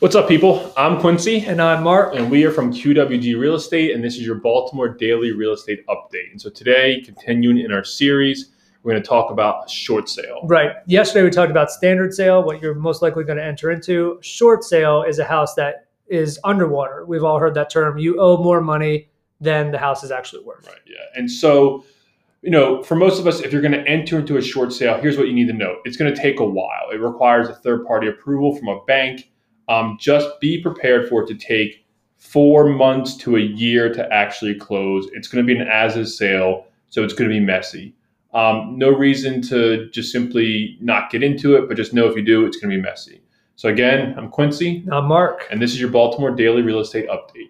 What's up, people? I'm Quincy. And I'm Mark. And we are from QWG Real Estate, and this is your Baltimore Daily Real Estate Update. And so today, continuing in our series, we're going to talk about a short sale. Right. Yesterday, we talked about standard sale, what you're most likely going to enter into. Short sale is a house that is underwater. We've all heard that term. You owe more money than the house is actually worth. Right. Yeah. And so, you know, for most of us, if you're going to enter into a short sale, here's what you need to know it's going to take a while. It requires a third party approval from a bank um, just be prepared for it to take four months to a year to actually close. It's going to be an as is sale, so it's going to be messy. Um, no reason to just simply not get into it, but just know if you do, it's going to be messy. So, again, I'm Quincy. I'm Mark. And this is your Baltimore Daily Real Estate Update.